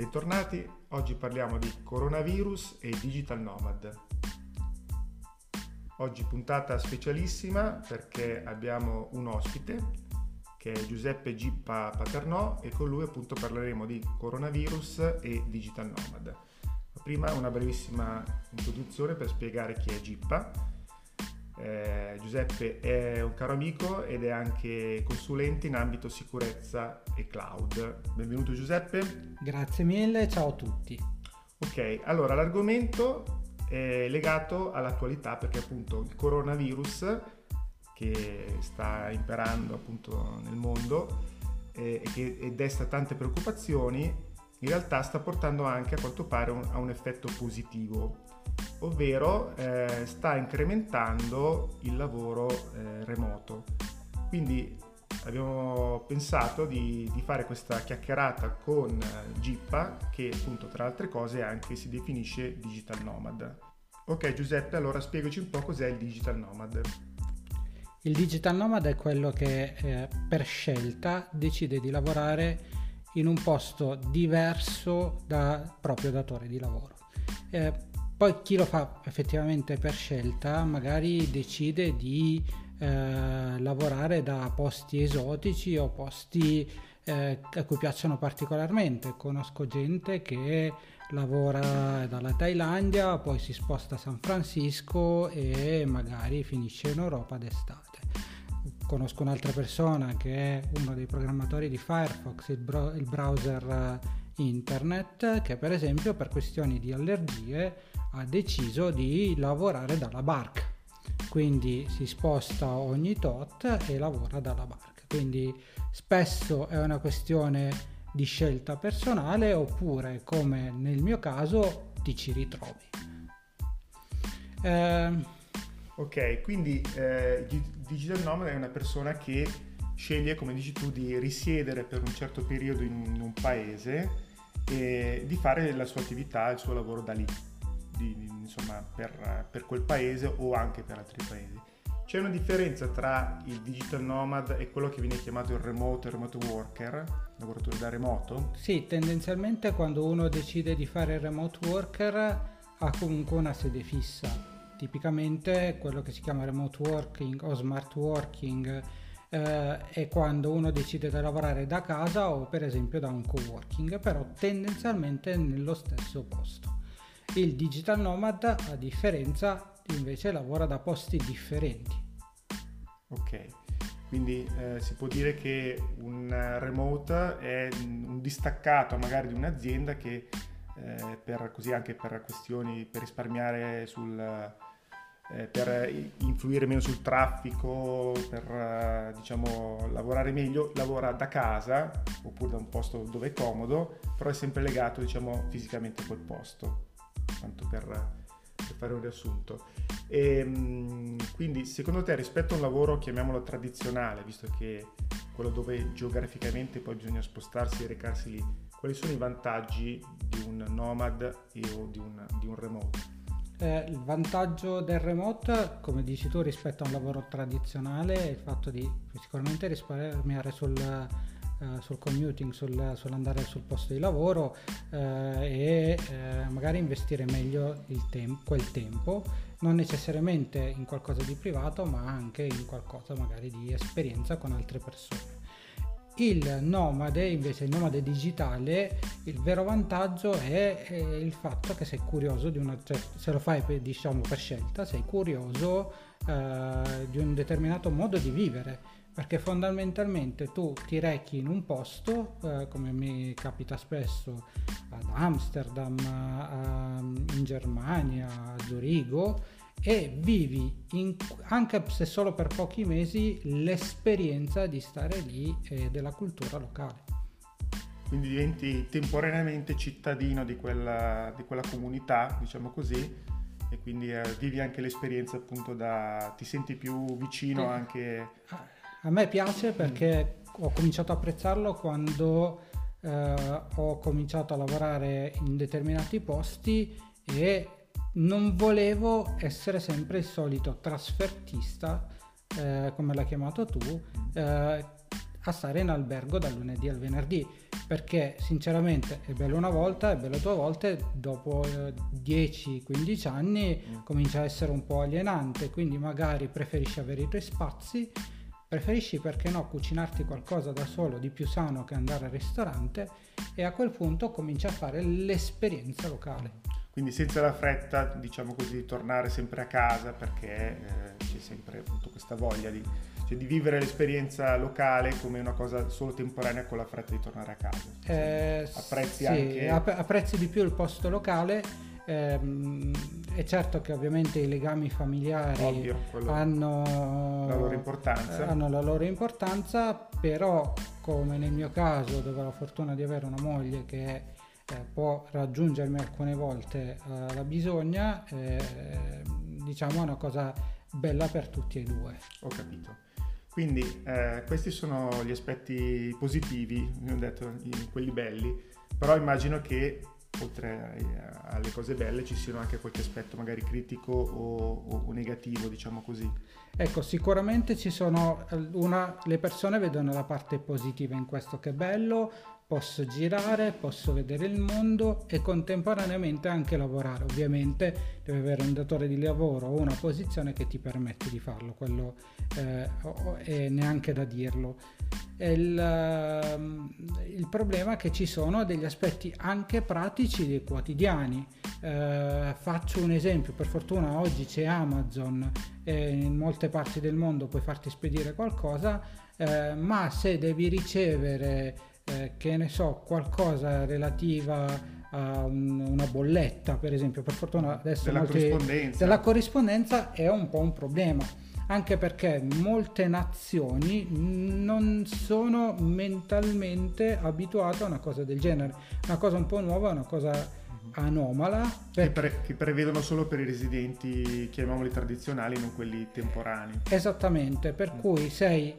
bentornati. Oggi parliamo di coronavirus e digital nomad. Oggi puntata specialissima perché abbiamo un ospite che è Giuseppe Gippa Paternò e con lui appunto parleremo di coronavirus e digital nomad. Prima una brevissima introduzione per spiegare chi è Gippa eh, Giuseppe è un caro amico ed è anche consulente in ambito sicurezza e cloud. Benvenuto Giuseppe. Grazie mille, ciao a tutti. Ok, allora l'argomento è legato all'attualità perché appunto il coronavirus che sta imperando appunto nel mondo eh, e che desta tante preoccupazioni, in realtà sta portando anche a quanto pare un, a un effetto positivo ovvero eh, sta incrementando il lavoro eh, remoto. Quindi abbiamo pensato di, di, fare questa chiacchierata con eh, Gippa che appunto tra altre cose anche si definisce digital nomad. Ok Giuseppe, allora spiegaci un po' cos'è il digital nomad. Il digital nomad è quello che eh, per scelta decide di lavorare in un posto diverso dal proprio datore di lavoro. Eh, poi chi lo fa effettivamente per scelta magari decide di eh, lavorare da posti esotici o posti eh, a cui piacciono particolarmente. Conosco gente che lavora dalla Thailandia, poi si sposta a San Francisco e magari finisce in Europa d'estate. Conosco un'altra persona che è uno dei programmatori di Firefox, il, bro- il browser internet, che per esempio per questioni di allergie ha deciso di lavorare dalla barca, quindi si sposta ogni tot e lavora dalla barca. Quindi spesso è una questione di scelta personale oppure come nel mio caso ti ci ritrovi. Eh, ok, quindi eh, Digital Nomad è una persona che sceglie, come dici tu, di risiedere per un certo periodo in un paese e di fare la sua attività, il suo lavoro da lì di, insomma, per, per, quel paese o anche per altri paesi. C'è una differenza tra il digital nomad e quello che viene chiamato il remote, il remote worker, lavoratore da remoto? Sì, tendenzialmente quando uno decide di fare il remote worker ha comunque una sede fissa. Tipicamente quello che si chiama remote working o smart working eh, è quando uno decide di lavorare da casa o per esempio da un co-working, però tendenzialmente nello stesso posto. Il digital nomad a differenza invece lavora da posti differenti. Ok, quindi eh, si può dire che un remote è un distaccato magari di un'azienda che eh, per, così anche per questioni per risparmiare sul, eh, per influire meno sul traffico, per eh, diciamo lavorare meglio, lavora da casa oppure da un posto dove è comodo, però è sempre legato diciamo fisicamente a quel posto tanto per, per fare un riassunto. E, ehm, quindi secondo te rispetto a un lavoro, chiamiamolo tradizionale, visto che quello dove geograficamente poi bisogna spostarsi e recarsi lì, quali sono i vantaggi di un nomad o di un, di un remote? Eh, il vantaggio del remote, come dici tu, rispetto a un lavoro tradizionale è il fatto di sicuramente risparmiare sul eh, sul commuting, sul, sull'andare sul posto di lavoro eh, e eh, magari investire meglio tem- quel tempo, non necessariamente in qualcosa di privato, ma anche in qualcosa magari di esperienza con altre persone. Il nomade, invece, il nomade digitale, il vero vantaggio è, è il fatto che sei curioso di una, cioè, se lo fai per, diciamo per scelta, sei curioso eh, di un determinato modo di vivere. Perché fondamentalmente tu ti rechi in un posto, eh, come mi capita spesso ad Amsterdam, a, in Germania, a Zurigo, e vivi in, anche se solo per pochi mesi l'esperienza di stare lì e della cultura locale. Quindi diventi temporaneamente cittadino di quella, di quella comunità, diciamo così, e quindi eh, vivi anche l'esperienza appunto da... ti senti più vicino eh. anche a me piace perché ho cominciato a apprezzarlo quando eh, ho cominciato a lavorare in determinati posti e non volevo essere sempre il solito trasfertista, eh, come l'hai chiamato tu, eh, a stare in albergo dal lunedì al venerdì perché sinceramente è bello una volta, è bello due volte, dopo 10-15 anni mm. comincia a essere un po' alienante, quindi magari preferisci avere i tuoi spazi, preferisci perché no cucinarti qualcosa da solo di più sano che andare al ristorante e a quel punto cominci a fare l'esperienza locale. Quindi senza la fretta, diciamo così, di tornare sempre a casa perché eh, c'è sempre appunto questa voglia di cioè di vivere l'esperienza locale come una cosa solo temporanea con la fretta di tornare a casa. Eh, apprezzi sì, anche... apprezzi di più il posto locale. Ehm, è certo che ovviamente i legami familiari Ovvio, hanno, la loro importanza. hanno la loro importanza, però come nel mio caso dove ho la fortuna di avere una moglie che eh, può raggiungermi alcune volte eh, la bisogna, eh, diciamo è una cosa bella per tutti e due. Ho capito. Quindi eh, questi sono gli aspetti positivi, ne ho detto quelli belli, però immagino che oltre alle cose belle ci siano anche qualche aspetto magari critico o, o negativo, diciamo così. Ecco, sicuramente ci sono una, le persone vedono la parte positiva in questo che è bello, posso girare, posso vedere il mondo e contemporaneamente anche lavorare. Ovviamente devi avere un datore di lavoro o una posizione che ti permette di farlo, quello eh, è neanche da dirlo. Il, ehm, il, problema è che ci sono degli aspetti anche pratici e quotidiani. Eh, faccio un esempio, per fortuna oggi c'è Amazon e in molte parti del mondo puoi farti spedire qualcosa, eh, ma se devi ricevere eh, che ne so, qualcosa relativa a un, una bolletta, per esempio, per fortuna adesso della, molti, corrispondenza. della corrispondenza è un po' un problema anche perché molte nazioni non sono mentalmente abituate a una cosa del genere, una cosa un po' nuova, una cosa. Anomala. Per... Che, pre- che, prevedono solo per i residenti, chiamiamoli tradizionali, non quelli temporanei. Esattamente, per mm. cui sei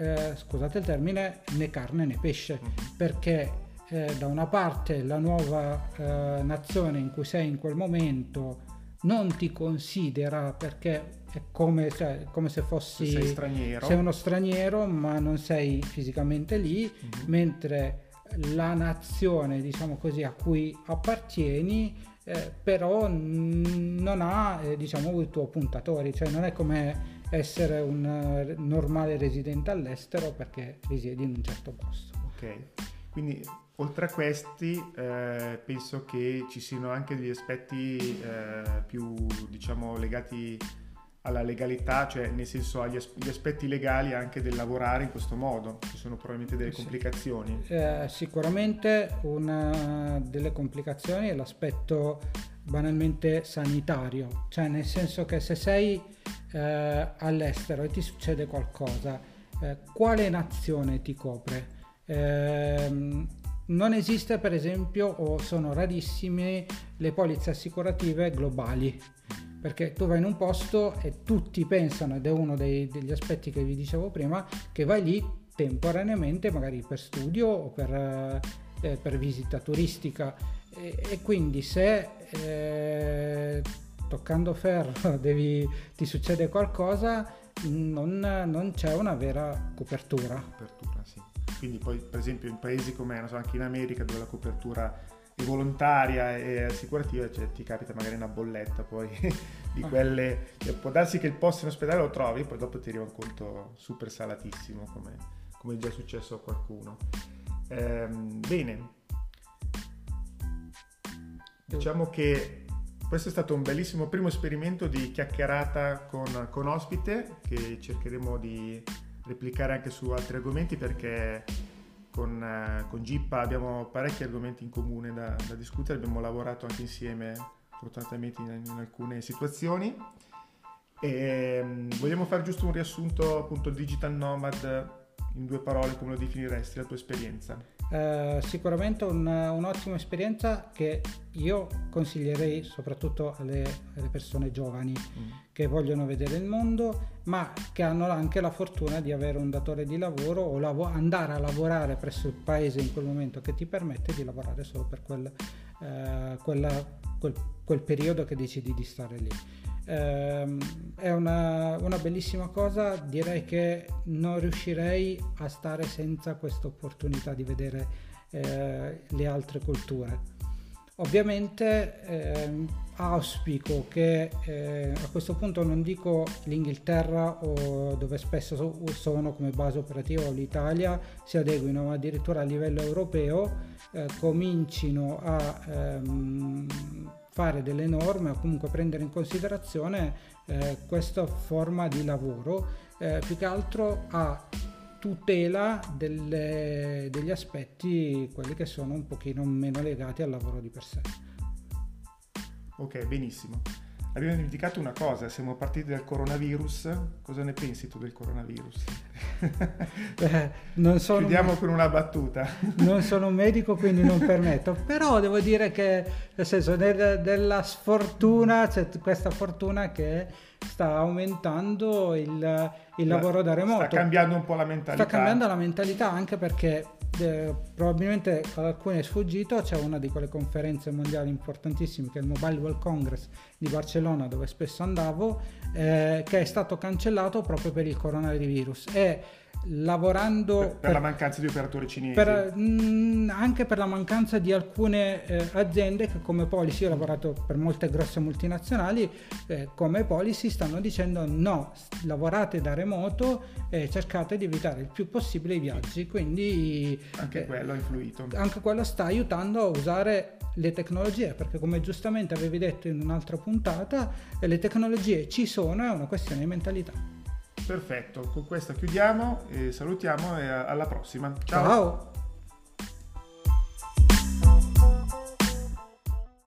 eh, scusate il termine, né carne né pesce, uh-huh. perché eh, da una parte la nuova eh, nazione in cui sei in quel momento non ti considera perché è come, cioè, come se fossi sei, straniero. sei uno straniero ma non sei fisicamente lì, uh-huh. mentre la nazione diciamo così a cui appartieni eh, però non ha eh, diciamo tuoi puntatori, cioè non è come essere un eh, normale residente all'estero perché risiedi in un certo posto. Ok, quindi oltre a questi eh, penso che ci siano anche degli aspetti eh, più diciamo legati alla legalità, cioè nel senso agli as- aspetti legali anche del lavorare in questo modo, ci sono probabilmente delle sì. complicazioni. Eh, sicuramente una delle complicazioni è l'aspetto banalmente sanitario, cioè nel senso che se sei eh, all'estero e ti succede qualcosa, eh, quale nazione ti copre? Eh, non esiste per esempio o sono rarissime le polizze assicurative globali perché tu vai in un posto e tutti pensano ed è uno dei, degli aspetti che vi dicevo prima che vai lì temporaneamente magari per studio o per, eh, per visita turistica e, e quindi se eh, toccando ferro devi, ti succede qualcosa, non, non, c'è una vera copertura. Copertura, sì. Quindi poi per esempio in paesi come so, anche in America dove la copertura è volontaria e assicurativa, cioè ti capita magari una bolletta poi di quelle, cioè, può darsi che il posto in ospedale lo trovi, poi dopo ti arriva un conto super salatissimo come, come è già successo a qualcuno. Ehm, bene, diciamo che questo è stato un bellissimo primo esperimento di chiacchierata con, con ospite che cercheremo di replicare anche su altri argomenti perché con, uh, con Gippa abbiamo parecchi argomenti in comune da, da, discutere, abbiamo lavorato anche insieme fortunatamente in, in alcune situazioni e um, vogliamo fare giusto un riassunto appunto digital nomad in due parole come lo definiresti la tua esperienza? Eh, sicuramente un, un'ottima esperienza che io consiglierei soprattutto alle, alle persone giovani mm. che vogliono vedere il mondo ma che hanno anche la fortuna di avere un datore di lavoro o lav- andare a lavorare presso il paese in quel momento che ti permette di lavorare solo per quel, eh, quella, quel, quel periodo che decidi di stare lì. Ehm, è una, una, bellissima cosa, direi che non riuscirei a stare senza questa opportunità di vedere eh, le altre culture. Ovviamente eh, auspico che eh, a questo punto non dico l'Inghilterra o dove spesso sono come base operativa o l'Italia si adeguino, ma addirittura a livello europeo eh, comincino a ehm, fare delle norme o comunque prendere in considerazione eh, questa forma di lavoro eh, più che altro a tutela delle, degli aspetti, quelli che sono un pochino meno legati al lavoro di per sé. Ok, benissimo. Abbiamo dimenticato una cosa, siamo partiti dal coronavirus. Cosa ne pensi tu del coronavirus? Beh, sono, Chiudiamo con una battuta. non sono un medico, quindi non permetto. Però devo dire che, nel senso, del, della sfortuna, c'è questa fortuna che sta aumentando il, il lavoro da remoto. Sta cambiando un po' la mentalità. Sta cambiando la mentalità anche perché probabilmente ad alcuni è sfuggito, c'è una di quelle conferenze mondiali importantissime che è il Mobile World Congress di Barcellona dove spesso andavo, eh, che è stato cancellato proprio per il coronavirus. E lavorando per, per, la mancanza di operatori cinesi. per, mh, mm, anche per la mancanza di alcune eh, aziende che come policy ho lavorato per molte grosse multinazionali eh, come policy stanno dicendo no lavorate da remoto e cercate di evitare il più possibile i viaggi. Quindi anche eh, quello ha influito. anche quello sta aiutando a usare le tecnologie perché come giustamente avevi detto in un'altra puntata le tecnologie ci sono è una questione di mentalità Perfetto, con questa chiudiamo salutiamo e alla prossima. Ciao. Ciao.